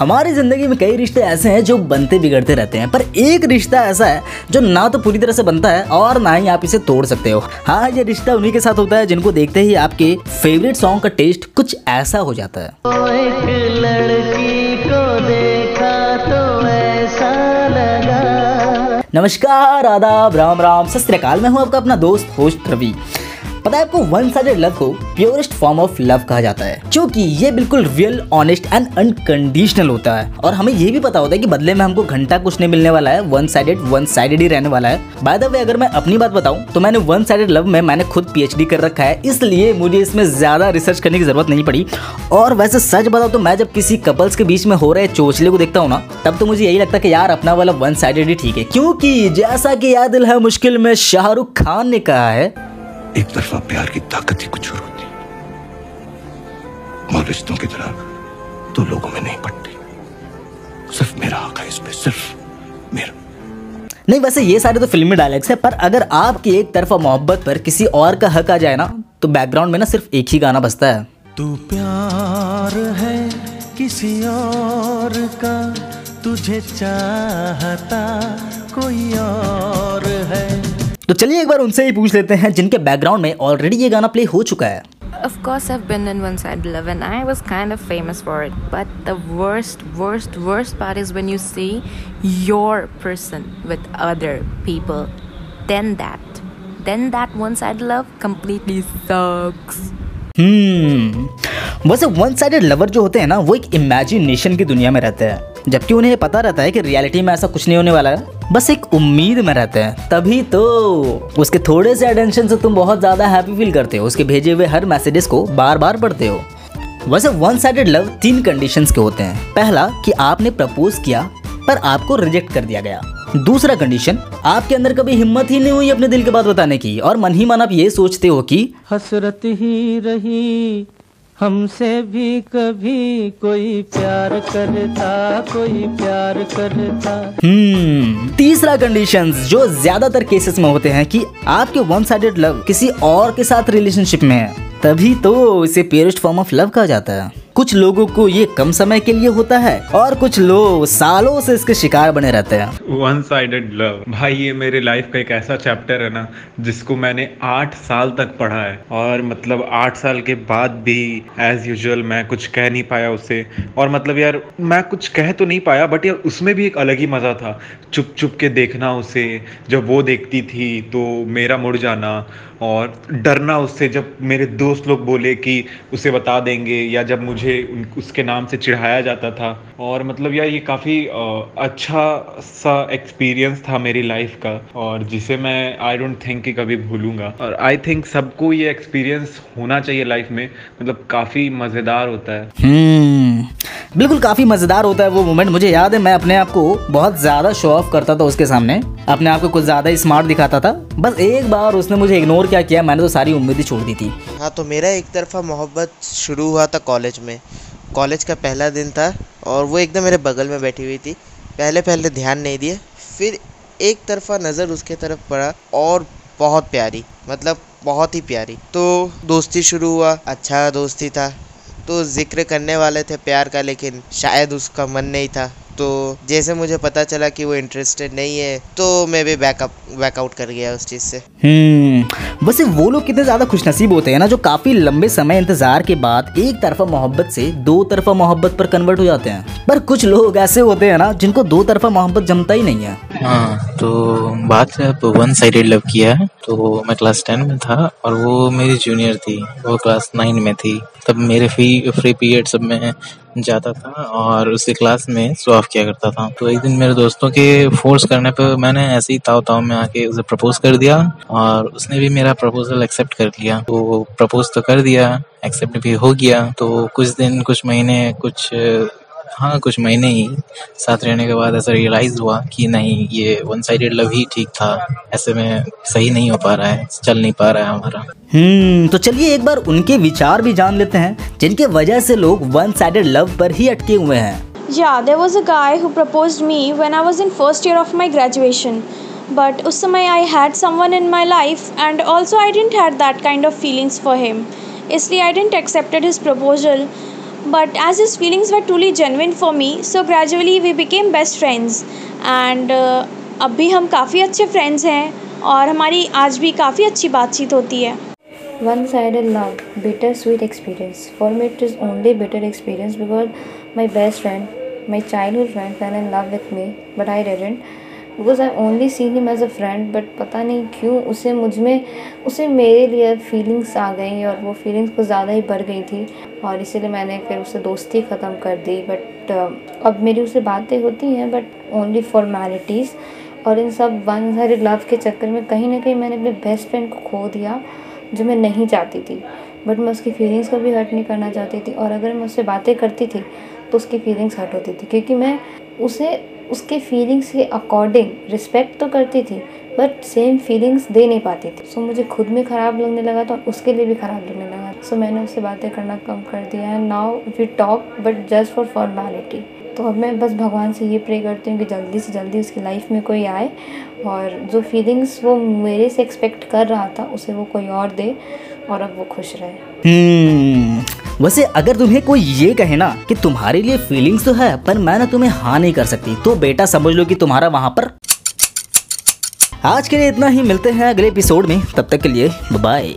हमारी ज़िंदगी में कई रिश्ते ऐसे हैं जो बनते बिगड़ते रहते हैं पर एक रिश्ता ऐसा है जो ना तो पूरी तरह से बनता है और ना ही आप इसे तोड़ सकते हो। हाँ ये रिश्ता उन्हीं के साथ होता है जिनको देखते ही आपके फेवरेट सॉन्ग का टेस्ट कुछ ऐसा हो जाता है। नमस्कार आदाब राम राम। सत मैं हूँ आपका अपना दोस्त होस्ट रवि पता है आपको वन साइडेड लव को प्योरेस्ट फॉर्म ऑफ़ लव कहा जाता है क्योंकि ये बिल्कुल रियल ऑनेस्ट एंड अनकंडीशनल होता है। और हमें ये भी पता होता है कि बदले में हमको घंटा कुछ नहीं मिलने वाला है वन साइडेड वन साइडेड ही रहने वाला है। बाय द वे अगर मैं अपनी बात बताऊँ तो मैंने वन साइडेड लव में मैंने खुद पीएचडी कर रखा है, इसलिए मुझे इसमें ज़्यादा रिसर्च करने की ज़रूरत नहीं पड़ी। और वैसे सच बताओ तो मैं जब किसी कपल्स के बीच में हो रहे चोचले को देखता हूँ ना, तब तो मुझे यही लगता है कि यार अपना वाला वन साइडेड ही ठीक है। क्योंकि जैसा कि याद दिल है मुश्किल में शाहरुख खान ने कहा है एक तरफा प्यार की ताकत ही कुछ और होती। और रिश्तों की तरह तो लोगों में नहीं पड़ती सिर्फ़ मेरा हक है इस पे सिर्फ़ मेरा। नहीं वैसे ये सारे तो फिल्मी डायलॉग्स है पर अगर आपकी एक तरफा मोहब्बत पर किसी और का हक आ जाए ना तो बैकग्राउंड में ना सिर्फ़ एक ही गाना बजता है। तू प्यार है किसी और का तुझे चाहता कोई और है। तो चलिए एक बार उनसे ही पूछ लेते हैं जिनके बैकग्राउंड में ऑलरेडी ये गाना प्ले हो चुका है Of course, I've been in One Side Love and I was kind of famous for it. But the worst, worst, worst part is when you see your person with other people. Then that, then that One Side Love completely sucks. Hmm. वैसे one sided lover जो होते हैं ना, वो एक imagination की दुनिया में रहते हैं। जबकि उन्हें पता रहता है कि रियलिटी में ऐसा कुछ नहीं होने वाला है, बस एक उम्मीद में रहते हैं। तभी तो उसके थोड़े से अटेंशन से तुम बहुत ज़्यादा हैप्पी फील करते हो। उसके भेजे हुए हर मैसेजेस को बार बार पढ़ते हो। वैसे वन साइडेड लव तीन कंडीशंस के होते हैं। पहला, कि आपने प्रपोज किया, पर आपको रिजेक्ट कर दिया गया। दूसरा कंडीशन आपके अंदर कभी हिम्मत ही नहीं हुई अपने दिल के बात बताने की, और मन ही मन आप ये सोचते हो कि हसरत ही रही। हमसे भी कभी कोई प्यार करता, कोई प्यार करता। हम्म तीसरा कंडीशन जो ज़्यादातर केसेस में होते हैं कि आपके वन साइडेड लव किसी और के साथ रिलेशनशिप में है, तभी तो इसे पेरेस्ट फॉर्म ऑफ़ लव कहा जाता है। कुछ लोगों को ये कम समय के लिए होता है और कुछ लोग सालों से इसके शिकार बने रहते हैं। वन साइडेड लव भाई, ये मेरे लाइफ का एक ऐसा चैप्टर है ना, जिसको मैंने आठ साल तक पढ़ा है। और मतलब आठ साल के बाद भी एज यूजल मैं कुछ कह नहीं पाया उसे। और मतलब यार, मैं कुछ कह तो नहीं पाया बट यार, उसमें भी एक अलग ही मज़ा था। चुप चुप के देखना उसे, जब वो देखती थी तो मेरा मुड़ जाना और डरना उससे, जब मेरे दोस्त लोग बोले कि उसे बता देंगे, या जब मुझे उसके नाम से चिढ़ाया जाता था। और मतलब यार ये काफ़ी अच्छा सा एक्सपीरियंस था मेरी लाइफ का। और जिसे मैं आई डोंट थिंक कि कभी भूलूँगा। और आई थिंक सबको ये एक्सपीरियंस होना चाहिए लाइफ में। मतलब काफ़ी मज़ेदार होता है। हम्म, बिल्कुल काफ़ी मज़ेदार होता है वो मोमेंट मुझे याद है मैं अपने आप को बहुत ज़्यादा शो ऑफ़ करता था उसके सामने। अपने आप को कुछ ज़्यादा स्मार्ट दिखाता था। बस एक बार उसने मुझे इग्नोर क्या किया, मैंने तो सारी उम्मीद ही छोड़ दी थी। हाँ तो मेरा एक तरफा मोहब्बत शुरू हुआ था कॉलेज में। कॉलेज का पहला दिन था और वो एकदम मेरे बगल में बैठी हुई थी। पहले पहले ध्यान नहीं दिए, फिर एक तरफा नज़र उसके तरफ़ पड़ा और बहुत प्यारी मतलब बहुत ही प्यारी। तो दोस्ती शुरू हुआ अच्छा दोस्ती था। तो ज़िक्र करने वाले थे प्यार का, लेकिन शायद उसका मन नहीं था। तो जैसे मुझे पता चला कि वो इंटरेस्टेड नहीं है तो मैं भी बैकअप बैकआउट कर गया उस चीज़ से। हम्म वैसे वो लोग कितने ज़्यादा खुशनसीब होते हैं ना, जो काफ़ी लंबे समय इंतज़ार के बाद एक तरफा मोहब्बत से दो तरफा मोहब्बत पर कन्वर्ट हो जाते हैं। पर कुछ लोग ऐसे होते हैं ना, जिनको दो तरफा मोहब्बत जमता ही नहीं है। हाँ। तो बात अब वन साइडेड लव किया है तो मैं क्लास टेन में था और वो मेरी जूनियर थी, वो क्लास नाइन में थी। तब मेरे फ्री फ्री पीरियड सब में जाता था और उसी क्लास में ऑफ़ किया करता था। तो एक दिन मेरे दोस्तों के फोर्स करने पर मैंने ऐसे ही ताव ताव में आके उसे प्रपोज कर दिया और उसने भी मेरा प्रपोजल एक्सेप्ट कर लिया। तो प्रपोज तो कर दिया एक्सेप्ट भी हो गया। तो कुछ दिन, कुछ महीने, कुछ हाँ कुछ महीने ही साथ रहने के बाद ऐसा रियलाइज़ हुआ कि नहीं ये वन साइडेड लव ही ठीक था ऐसे में सही नहीं हो पा रहा है चल नहीं पा रहा है हमारा हम्म तो चलिए एक बार उनके विचार भी जान लेते हैं जिनके वजह से लोग वन साइडेड लव पर ही अटके हुए हैं Yeah, there was a guy who proposed me when I was in first year of my graduation. But उस समय I had someone in my life and also I didn't had that kind of feelings for him. इसलिए I didn't accepted his proposal But as his feelings were truly genuine for me, so gradually we became best friends. And uh, अब भी हम काफ़ी अच्छे friends हैं और हमारी आज भी काफ़ी अच्छी बातचीत होती है one sided love bittersweet experience for me it is only bitter experience because my best friend my childhood friend fell in love with me but i didn't because I only seen him as a friend but पता नहीं क्यों उसे मुझमें उसे मेरे लिए feelings आ गई और वो फीलिंग्स कुछ ज़्यादा ही बढ़ गई थी और इसीलिए मैंने फिर उससे दोस्ती ख़त्म कर दी बट uh, अब मेरी उससे बातें होती हैं बट ओनली फॉर्मेलिटीज़ और इन सब वन साइड लव के चक्कर में कहीं ना कहीं मैंने अपने बेस्ट फ्रेंड को खो दिया जो मैं नहीं चाहती थी। बट मैं उसकी फीलिंग्स को भी हर्ट नहीं करना चाहती थी और अगर मैं उससे बातें करती थी तो उसकी फीलिंग्स हर्ट होती थी क्योंकि मैं उसे उसके फीलिंग्स के अकॉर्डिंग रिस्पेक्ट तो करती थी बट सेम फीलिंग्स दे नहीं पाती थी। सो so, मुझे खुद में ख़राब लगने लगा तो उसके लिए भी ख़राब लगने लगा सो मैंने उससे बातें करना कम कर दिया है। Now we talk but just for formality तो अब मैं बस भगवान से ये प्रे करती हूँ कि जल्दी से जल्दी उसकी लाइफ में कोई आए और जो फीलिंग्स वो मेरे से एक्सपेक्ट कर रहा था उसे वो कोई और दे और अब वो खुश रहे। hmm, वैसे अगर तुम्हें कोई ये कहे ना कि तुम्हारे लिए फीलिंग्स तो है पर मैं ना तुम्हें हाँ नहीं कर सकती तो बेटा समझ लो कि तुम्हारा वहाँ पर। आज के लिए इतना ही मिलते हैं अगले एपिसोड में। तब तक के लिए बाय